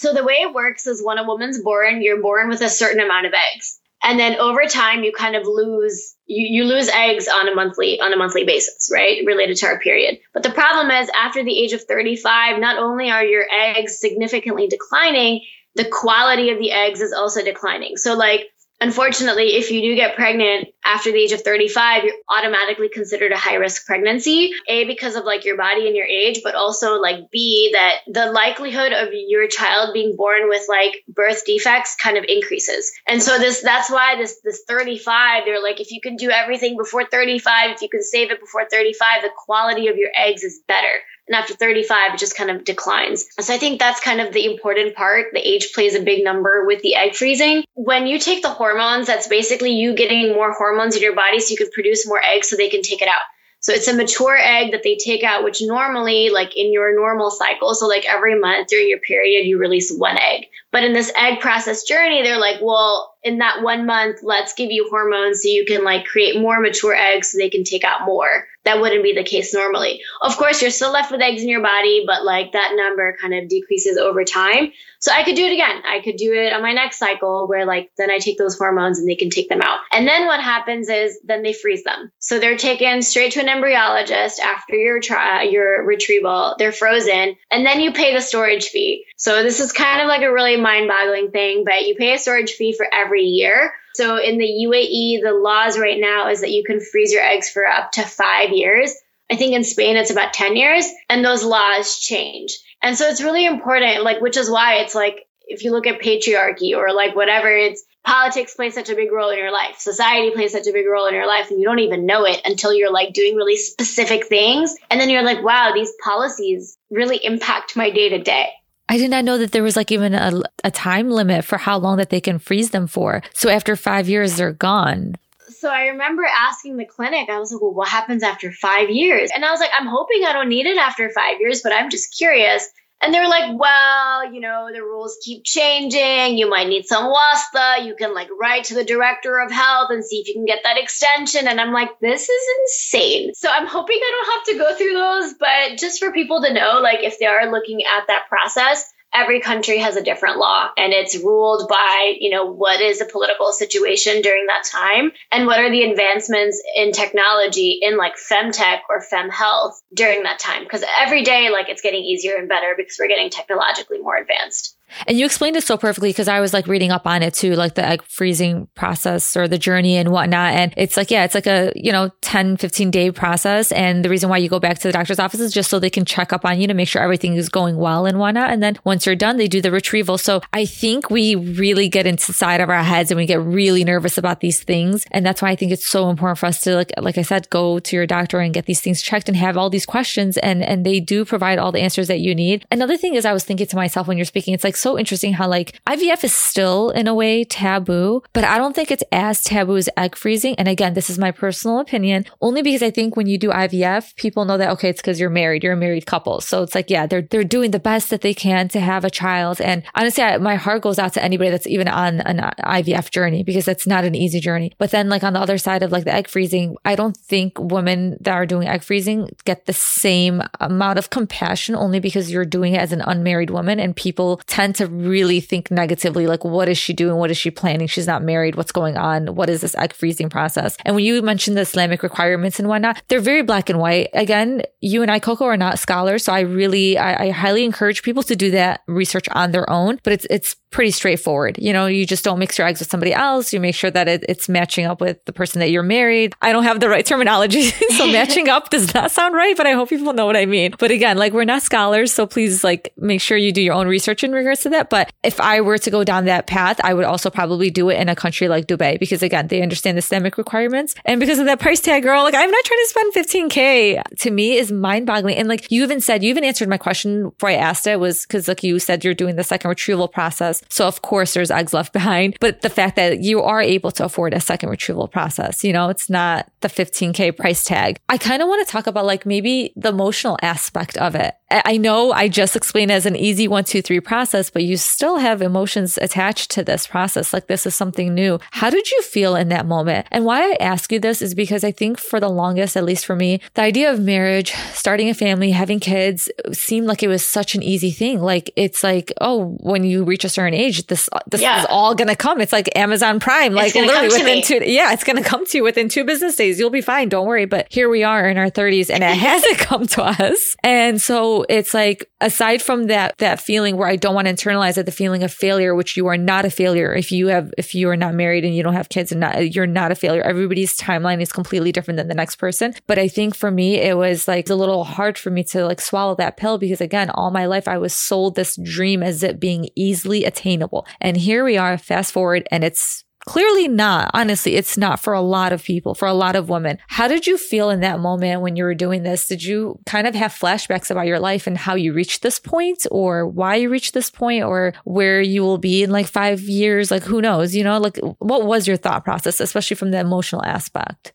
So the way it works is when a woman's born, you're born with a certain amount of eggs. And then over time you kind of lose you, you lose eggs on a monthly on a monthly basis, right? Related to our period. But the problem is after the age of 35, not only are your eggs significantly declining, the quality of the eggs is also declining. So like Unfortunately, if you do get pregnant after the age of 35, you're automatically considered a high risk pregnancy. A, because of like your body and your age, but also like B, that the likelihood of your child being born with like birth defects kind of increases. And so this, that's why this, this 35, they're like, if you can do everything before 35, if you can save it before 35, the quality of your eggs is better. And after 35, it just kind of declines. So I think that's kind of the important part. The age plays a big number with the egg freezing. When you take the hormones, that's basically you getting more hormones in your body so you can produce more eggs so they can take it out. So it's a mature egg that they take out, which normally, like in your normal cycle, so like every month during your period, you release one egg. But in this egg process journey, they're like, well, in that one month, let's give you hormones so you can like create more mature eggs so they can take out more. That wouldn't be the case normally. Of course, you're still left with eggs in your body, but like that number kind of decreases over time. So I could do it again. I could do it on my next cycle where like then I take those hormones and they can take them out. And then what happens is then they freeze them. So they're taken straight to an embryologist after your tri- your retrieval. They're frozen and then you pay the storage fee. So this is kind of like a really mind-boggling thing, but you pay a storage fee for every year. So in the UAE, the laws right now is that you can freeze your eggs for up to 5 years. I think in Spain it's about 10 years and those laws change. And so it's really important, like, which is why it's like, if you look at patriarchy or like whatever, it's politics plays such a big role in your life. Society plays such a big role in your life and you don't even know it until you're like doing really specific things. And then you're like, wow, these policies really impact my day to day. I did not know that there was like even a, a time limit for how long that they can freeze them for. So after five years, they're gone so I remember asking the clinic, I was like, well, what happens after five years? And I was like, I'm hoping I don't need it after five years, but I'm just curious. And they were like, well, you know, the rules keep changing. You might need some WASTA. You can like write to the director of health and see if you can get that extension. And I'm like, this is insane. So I'm hoping I don't have to go through those, but just for people to know, like if they are looking at that process, every country has a different law and it's ruled by, you know, what is the political situation during that time and what are the advancements in technology in like femtech or fem health during that time. Because every day, like it's getting easier and better because we're getting technologically more advanced. And you explained it so perfectly because I was like reading up on it too, like the egg freezing process or the journey and whatnot. And it's like, yeah, it's like a, you know, 10, 15 day process. And the reason why you go back to the doctor's office is just so they can check up on you to make sure everything is going well and whatnot. And then once you're done, they do the retrieval. So I think we really get inside of our heads and we get really nervous about these things. And that's why I think it's so important for us to, like, like I said, go to your doctor and get these things checked and have all these questions. And, and they do provide all the answers that you need. Another thing is I was thinking to myself when you're speaking, it's like, so interesting how like IVF is still in a way taboo, but I don't think it's as taboo as egg freezing. And again, this is my personal opinion, only because I think when you do IVF, people know that, okay, it's because you're married, you're a married couple. So it's like, yeah, they're, they're doing the best that they can to have a child. And honestly, I, my heart goes out to anybody that's even on an IVF journey because that's not an easy journey. But then like on the other side of like the egg freezing, I don't think women that are doing egg freezing get the same amount of compassion only because you're doing it as an unmarried woman and people tend to really think negatively, like, what is she doing? What is she planning? She's not married. What's going on? What is this egg freezing process? And when you mentioned the Islamic requirements and whatnot, they're very black and white. Again, you and I, Coco, are not scholars. So I really, I, I highly encourage people to do that research on their own, but it's, it's pretty straightforward. You know, you just don't mix your eggs with somebody else. You make sure that it, it's matching up with the person that you're married. I don't have the right terminology. so matching up does not sound right, but I hope people know what I mean. But again, like we're not scholars. So please like make sure you do your own research in regards to that. But if I were to go down that path, I would also probably do it in a country like Dubai because again, they understand the Islamic requirements. And because of that price tag, girl, like I'm not trying to spend 15K to me is mind boggling. And like you even said, you even answered my question before I asked it was because like you said, you're doing the second retrieval process. So of course there's eggs left behind, but the fact that you are able to afford a second retrieval process, you know, it's not the 15K price tag. I kind of want to talk about like maybe the emotional aspect of it. I know I just explained as an easy one, two, three process, but you still have emotions attached to this process. Like this is something new. How did you feel in that moment? And why I ask you this is because I think for the longest, at least for me, the idea of marriage, starting a family, having kids seemed like it was such an easy thing. Like it's like, oh, when you reach a certain age, this this yeah. is all gonna come. It's like Amazon Prime, like literally within two. Yeah, it's gonna come to you within two business days. You'll be fine. Don't worry. But here we are in our 30s, and it hasn't come to us. And so it's like, aside from that, that feeling where I don't want to internalize it, the feeling of failure, which you are not a failure. If you have, if you are not married and you don't have kids and not, you're not a failure. Everybody's timeline is completely different than the next person. But I think for me, it was like a little hard for me to like swallow that pill because again, all my life I was sold this dream as it being easily attainable. And here we are, fast forward, and it's Clearly not. Honestly, it's not for a lot of people, for a lot of women. How did you feel in that moment when you were doing this? Did you kind of have flashbacks about your life and how you reached this point or why you reached this point or where you will be in like five years? Like, who knows? You know, like what was your thought process, especially from the emotional aspect?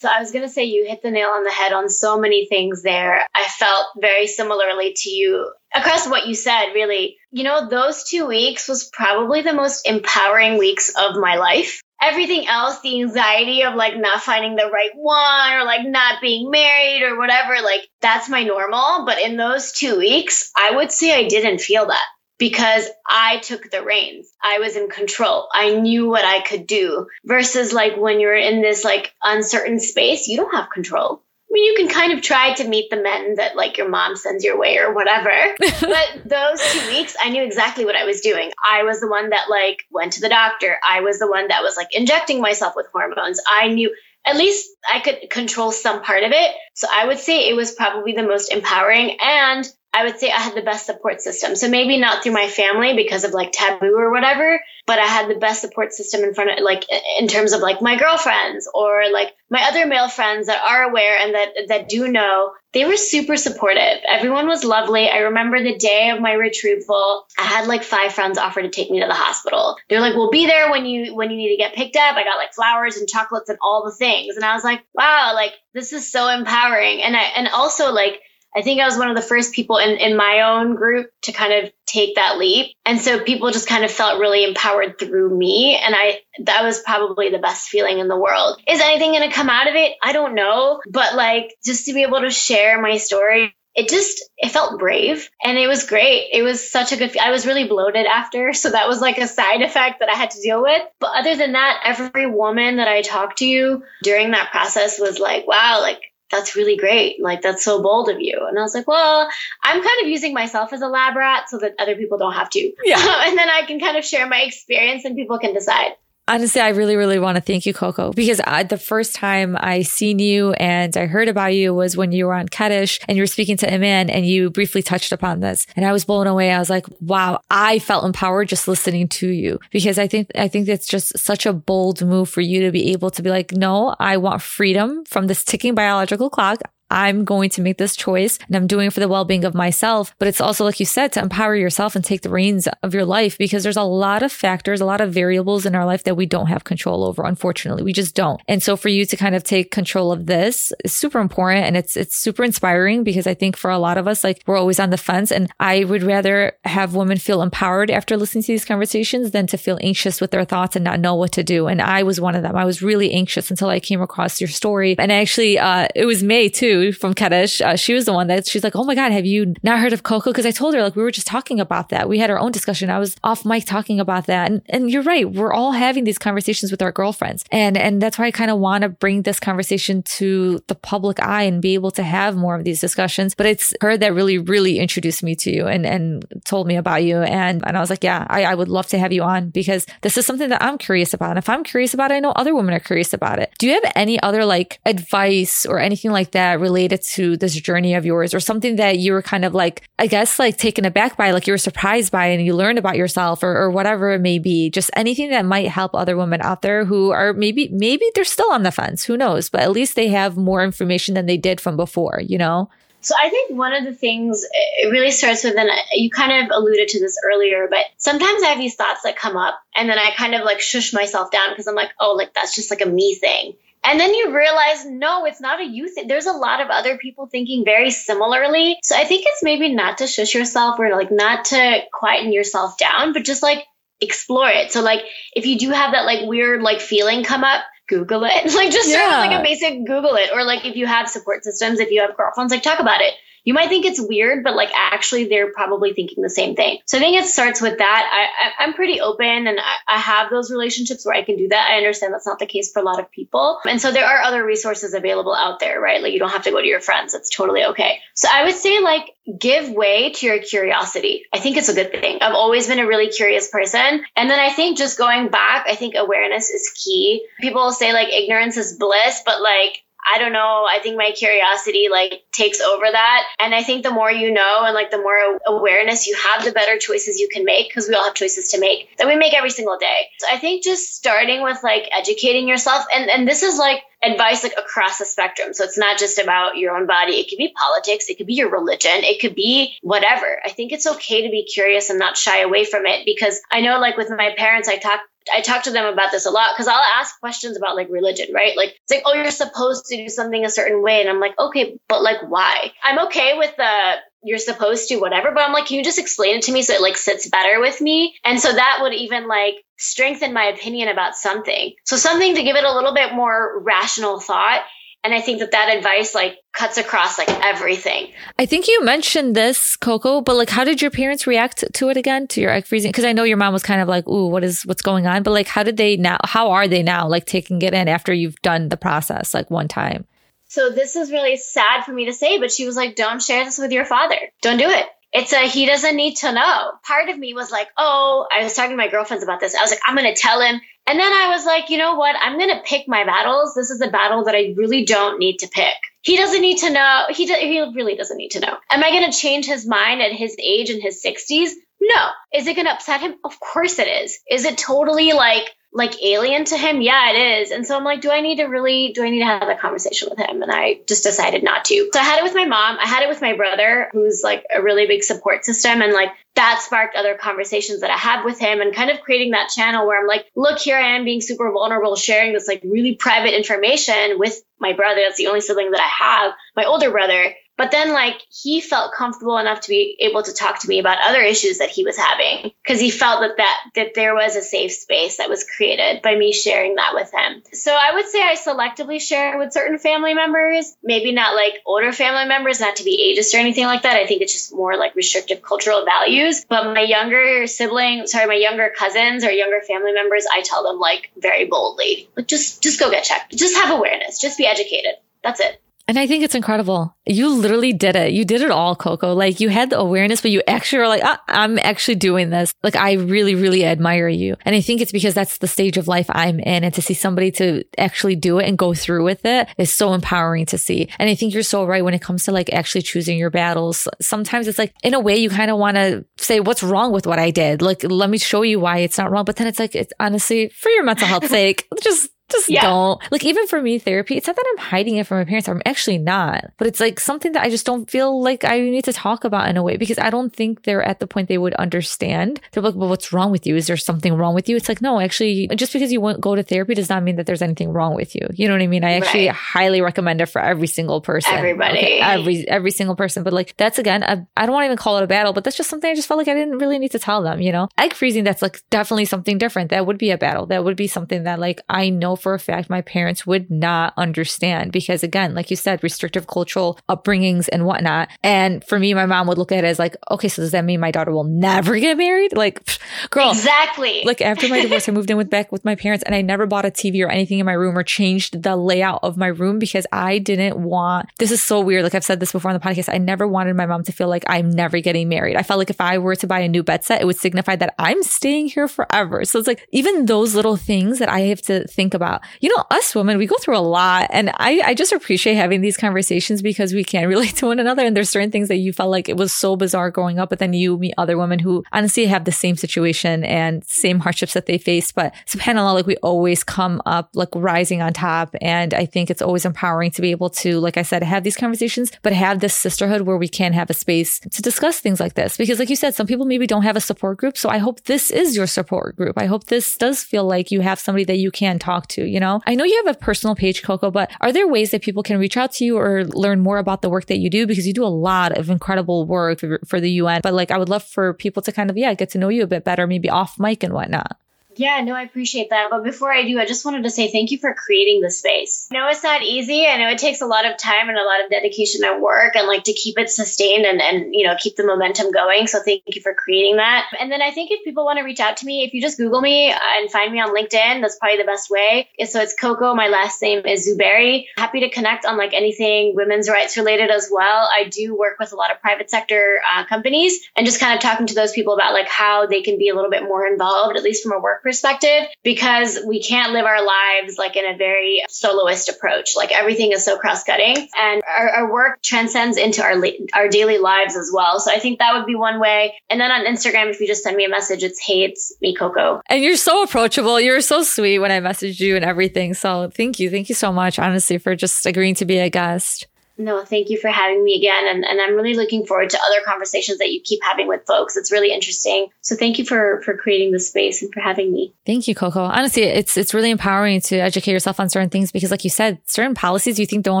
So I was going to say you hit the nail on the head on so many things there. I felt very similarly to you across what you said, really. You know, those two weeks was probably the most empowering weeks of my life. Everything else, the anxiety of like not finding the right one or like not being married or whatever, like that's my normal. But in those two weeks, I would say I didn't feel that because I took the reins. I was in control. I knew what I could do versus like when you're in this like uncertain space, you don't have control. I mean, you can kind of try to meet the men that like your mom sends your way or whatever. but those two weeks, I knew exactly what I was doing. I was the one that like went to the doctor. I was the one that was like injecting myself with hormones. I knew at least I could control some part of it. So I would say it was probably the most empowering and I would say I had the best support system. So maybe not through my family because of like taboo or whatever, but I had the best support system in front of like in terms of like my girlfriends or like my other male friends that are aware and that that do know. They were super supportive. Everyone was lovely. I remember the day of my retrieval, I had like five friends offer to take me to the hospital. They're like, "We'll be there when you when you need to get picked up." I got like flowers and chocolates and all the things. And I was like, "Wow, like this is so empowering." And I and also like I think I was one of the first people in, in my own group to kind of take that leap. And so people just kind of felt really empowered through me. And I, that was probably the best feeling in the world. Is anything going to come out of it? I don't know. But like just to be able to share my story it just it felt brave and it was great it was such a good i was really bloated after so that was like a side effect that i had to deal with but other than that every woman that i talked to during that process was like wow like that's really great. Like that's so bold of you. And i was like well i'm kind of using myself as a lab rat so that other people don't have to. Yeah. and then i can kind of share my experience and people can decide Honestly, I really, really want to thank you, Coco, because I, the first time I seen you and I heard about you was when you were on Kaddish and you were speaking to Iman and you briefly touched upon this. And I was blown away. I was like, wow, I felt empowered just listening to you because I think, I think it's just such a bold move for you to be able to be like, no, I want freedom from this ticking biological clock. I'm going to make this choice and I'm doing it for the well-being of myself. But it's also, like you said, to empower yourself and take the reins of your life because there's a lot of factors, a lot of variables in our life that we don't have control over. Unfortunately, we just don't. And so for you to kind of take control of this is super important and it's, it's super inspiring because I think for a lot of us, like we're always on the fence and I would rather have women feel empowered after listening to these conversations than to feel anxious with their thoughts and not know what to do. And I was one of them. I was really anxious until I came across your story. And actually, uh, it was May too from Kaddish, uh, she was the one that she's like, Oh my God, have you not heard of Coco? Cause I told her like we were just talking about that. We had our own discussion. I was off mic talking about that. And, and you're right. We're all having these conversations with our girlfriends. And, and that's why I kind of want to bring this conversation to the public eye and be able to have more of these discussions. But it's her that really, really introduced me to you and, and told me about you. And, and I was like, yeah, I, I would love to have you on because this is something that I'm curious about. And if I'm curious about it, I know other women are curious about it. Do you have any other like advice or anything like that related to this journey of yours or something that you were kind of like, I guess, like taken aback by, like you were surprised by and you learned about yourself or, or whatever it may be? Just anything that might help other women out there who are maybe, maybe they're still on the fence. Who knows? But at least they have more information than they did from before, you know? So I think one of the things it really starts with, and you kind of alluded to this earlier, but sometimes I have these thoughts that come up, and then I kind of like shush myself down because I'm like, oh, like that's just like a me thing. And then you realize, no, it's not a you thing. There's a lot of other people thinking very similarly. So I think it's maybe not to shush yourself or like not to quieten yourself down, but just like explore it. So like if you do have that like weird like feeling come up, Google it. Like just yeah. start with like a basic Google it. Or like if you have support systems, if you have girlfriends, like talk about it you might think it's weird, but like actually they're probably thinking the same thing. So I think it starts with that. I, am pretty open and I, I, have those relationships where I can do that. I understand that's not the case for a lot of people. And so there are other resources available out there, right? Like you don't have to go to your friends. It's totally okay. So I would say like give way to your curiosity. I think it's a good thing. I've always been a really curious person. And then I think just going back, I think awareness is key. People say like ignorance is bliss, but like I don't know. I think my curiosity like takes over that. And I think the more you know and like the more awareness you have, the better choices you can make because we all have choices to make that we make every single day. So I think just starting with like educating yourself and, and this is like advice like across the spectrum. So it's not just about your own body. It could be politics. It could be your religion. It could be whatever. I think it's okay to be curious and not shy away from it because I know like with my parents, I talk I talk to them about this a lot because I'll ask questions about like religion, right? Like it's like, oh, you're supposed to do something a certain way, and I'm like, okay, but like why? I'm okay with the you're supposed to whatever, but I'm like, can you just explain it to me so it like sits better with me? And so that would even like strengthen my opinion about something. So something to give it a little bit more rational thought and I think that that advice like cuts across like everything. I think you mentioned this, Coco, but like, how did your parents react to it again, to your egg freezing? Because I know your mom was kind of like, "Ooh, what is what's going on?" But like, how did they now? How are they now? Like taking it in after you've done the process like one time. So this is really sad for me to say, but she was like, "Don't share this with your father. Don't do it." It's a he doesn't need to know. Part of me was like, oh, I was talking to my girlfriends about this. I was like, I'm going to tell him. And then I was like, you know what? I'm going to pick my battles. This is a battle that I really don't need to pick. He doesn't need to know. He, do, he really doesn't need to know. Am I going to change his mind at his age in his 60s? No. Is it going to upset him? Of course it is. Is it totally like like alien to him? Yeah, it is. And so I'm like, do I need to really, do I need to have that conversation with him? And I just decided not to. So I had it with my mom. I had it with my brother, who's like a really big support system. And like that sparked other conversations that I had with him and kind of creating that channel where I'm like, look, here I am being super vulnerable, sharing this like really private information with my brother. That's the only sibling that I have, my older brother. But then, like, he felt comfortable enough to be able to talk to me about other issues that he was having because he felt that, that that there was a safe space that was created by me sharing that with him. So I would say I selectively share with certain family members, maybe not like older family members, not to be ageist or anything like that. I think it's just more like restrictive cultural values. But my younger siblings, sorry, my younger cousins or younger family members, I tell them like very boldly, like just just go get checked. Just have awareness. Just be educated. That's it. And I think it's incredible. You literally did it. You did it all, Coco. Like you had the awareness, but you actually were like, ah, I'm actually doing this. Like I really, really admire you. And I think it's because that's the stage of life I'm in. And to see somebody to actually do it and go through with it is so empowering to see. And I think you're so right when it comes to like actually choosing your battles. Sometimes it's like, in a way, you kind of want to say, what's wrong with what I did? Like, let me show you why it's not wrong. But then it's like, it's honestly for your mental health sake, just just yeah. don't. Like even for me, therapy, it's not that I'm hiding it from my parents. I'm actually not. But it's like something that I just don't feel like I need to talk about in a way because I don't think they're at the point they would understand. They're like, well, what's wrong with you? Is there something wrong with you? It's like, no, actually, just because you won't go to therapy does not mean that there's anything wrong with you. You know what I mean? I actually right. highly recommend it for every single person. Everybody. Okay? Every, every single person. But like, that's again, I don't want to even call it a battle, but that's just something I just felt like I didn't really need to tell them, you know? Egg freezing, that's like definitely something different. That would be a battle. That would be something that like I know for a fact my parents would not understand because again, like you said, restrictive cultural upbringings and whatnot. And for me, my mom would look at it as like, okay, so does that mean my daughter will never get married? Like, girl, exactly. Like after my divorce, I moved in with back with my parents and I never bought a TV or anything in my room or changed the layout of my room because I didn't want, this is so weird. Like I've said this before on the podcast. I never wanted my mom to feel like I'm never getting married. I felt like if I were to buy a new bed set, it would signify that I'm staying here forever. So it's like even those little things that I have to think about, you know, us women, we go through a lot. And I, I just appreciate having these conversations because we can relate to one another. And there's certain things that you felt like it was so bizarre growing up, but then you meet other women who honestly have the same situation and same hardships that they face. But subhanAllah, like we always come up like rising on top. And I think it's always empowering to be able to, like I said, have these conversations, but have this sisterhood where we can have a space to discuss things like this. Because like you said, some people maybe don't have a support group. So I hope this is your support group. I hope this does feel like you have somebody that you can talk to, you know? I know you have a personal page, Coco, but are there ways that people can reach out to you or learn more about the work that you do? Because you do a lot of incredible work for, for the UN. But like, I would love for people to kind of, yeah, get to know you a bit better, maybe off mic and whatnot. Yeah, no, I appreciate that. But before I do, I just wanted to say thank you for creating the space. I know it's not easy. I know it takes a lot of time and a lot of dedication and work and like to keep it sustained and, and you know, keep the momentum going. So thank you for creating that. And then I think if people want to reach out to me, if you just Google me and find me on LinkedIn, that's probably the best way. So it's Coco. My last name is Zuberi. Happy to connect on like anything women's rights related as well. I do work with a lot of private sector uh, companies and just kind of talking to those people about like how they can be a little bit more involved, at least from a work perspective because we can't live our lives like in a very soloist approach. Like everything is so cross cutting and our, our, work transcends into our, our daily lives as well. So I think that would be one way. And then on Instagram, if you just send me a message, it's hey, it's me, Coco. And you're so approachable. You're so sweet when I messaged you and everything. So thank you. Thank you so much, honestly, for just agreeing to be a guest. No, thank you for having me again. And, and I'm really looking forward to other conversations that you keep having with folks. It's really interesting. So thank you for for creating the space and for having me. Thank you, Coco. Honestly, it's it's really empowering to educate yourself on certain things because like you said, certain policies you think don't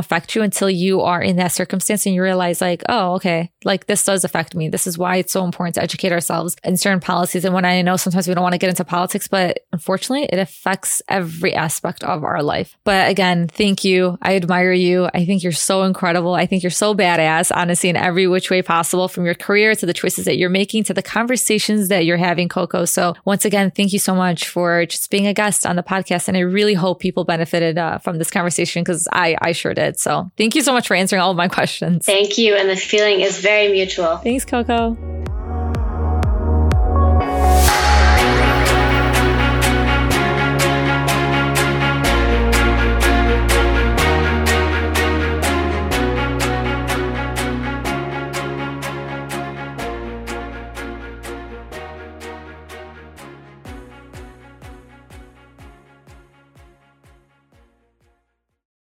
affect you until you are in that circumstance and you realize like, oh, okay, like this does affect me. This is why it's so important to educate ourselves in certain policies. And when I know sometimes we don't want to get into politics, but unfortunately it affects every aspect of our life. But again, thank you. I admire you. I think you're so incredible incredible. I think you're so badass, honestly, in every which way possible from your career to the choices that you're making to the conversations that you're having, Coco. So once again, thank you so much for just being a guest on the podcast. And I really hope people benefited uh, from this conversation because I, I sure did. So thank you so much for answering all of my questions. Thank you. And the feeling is very mutual. Thanks, Coco.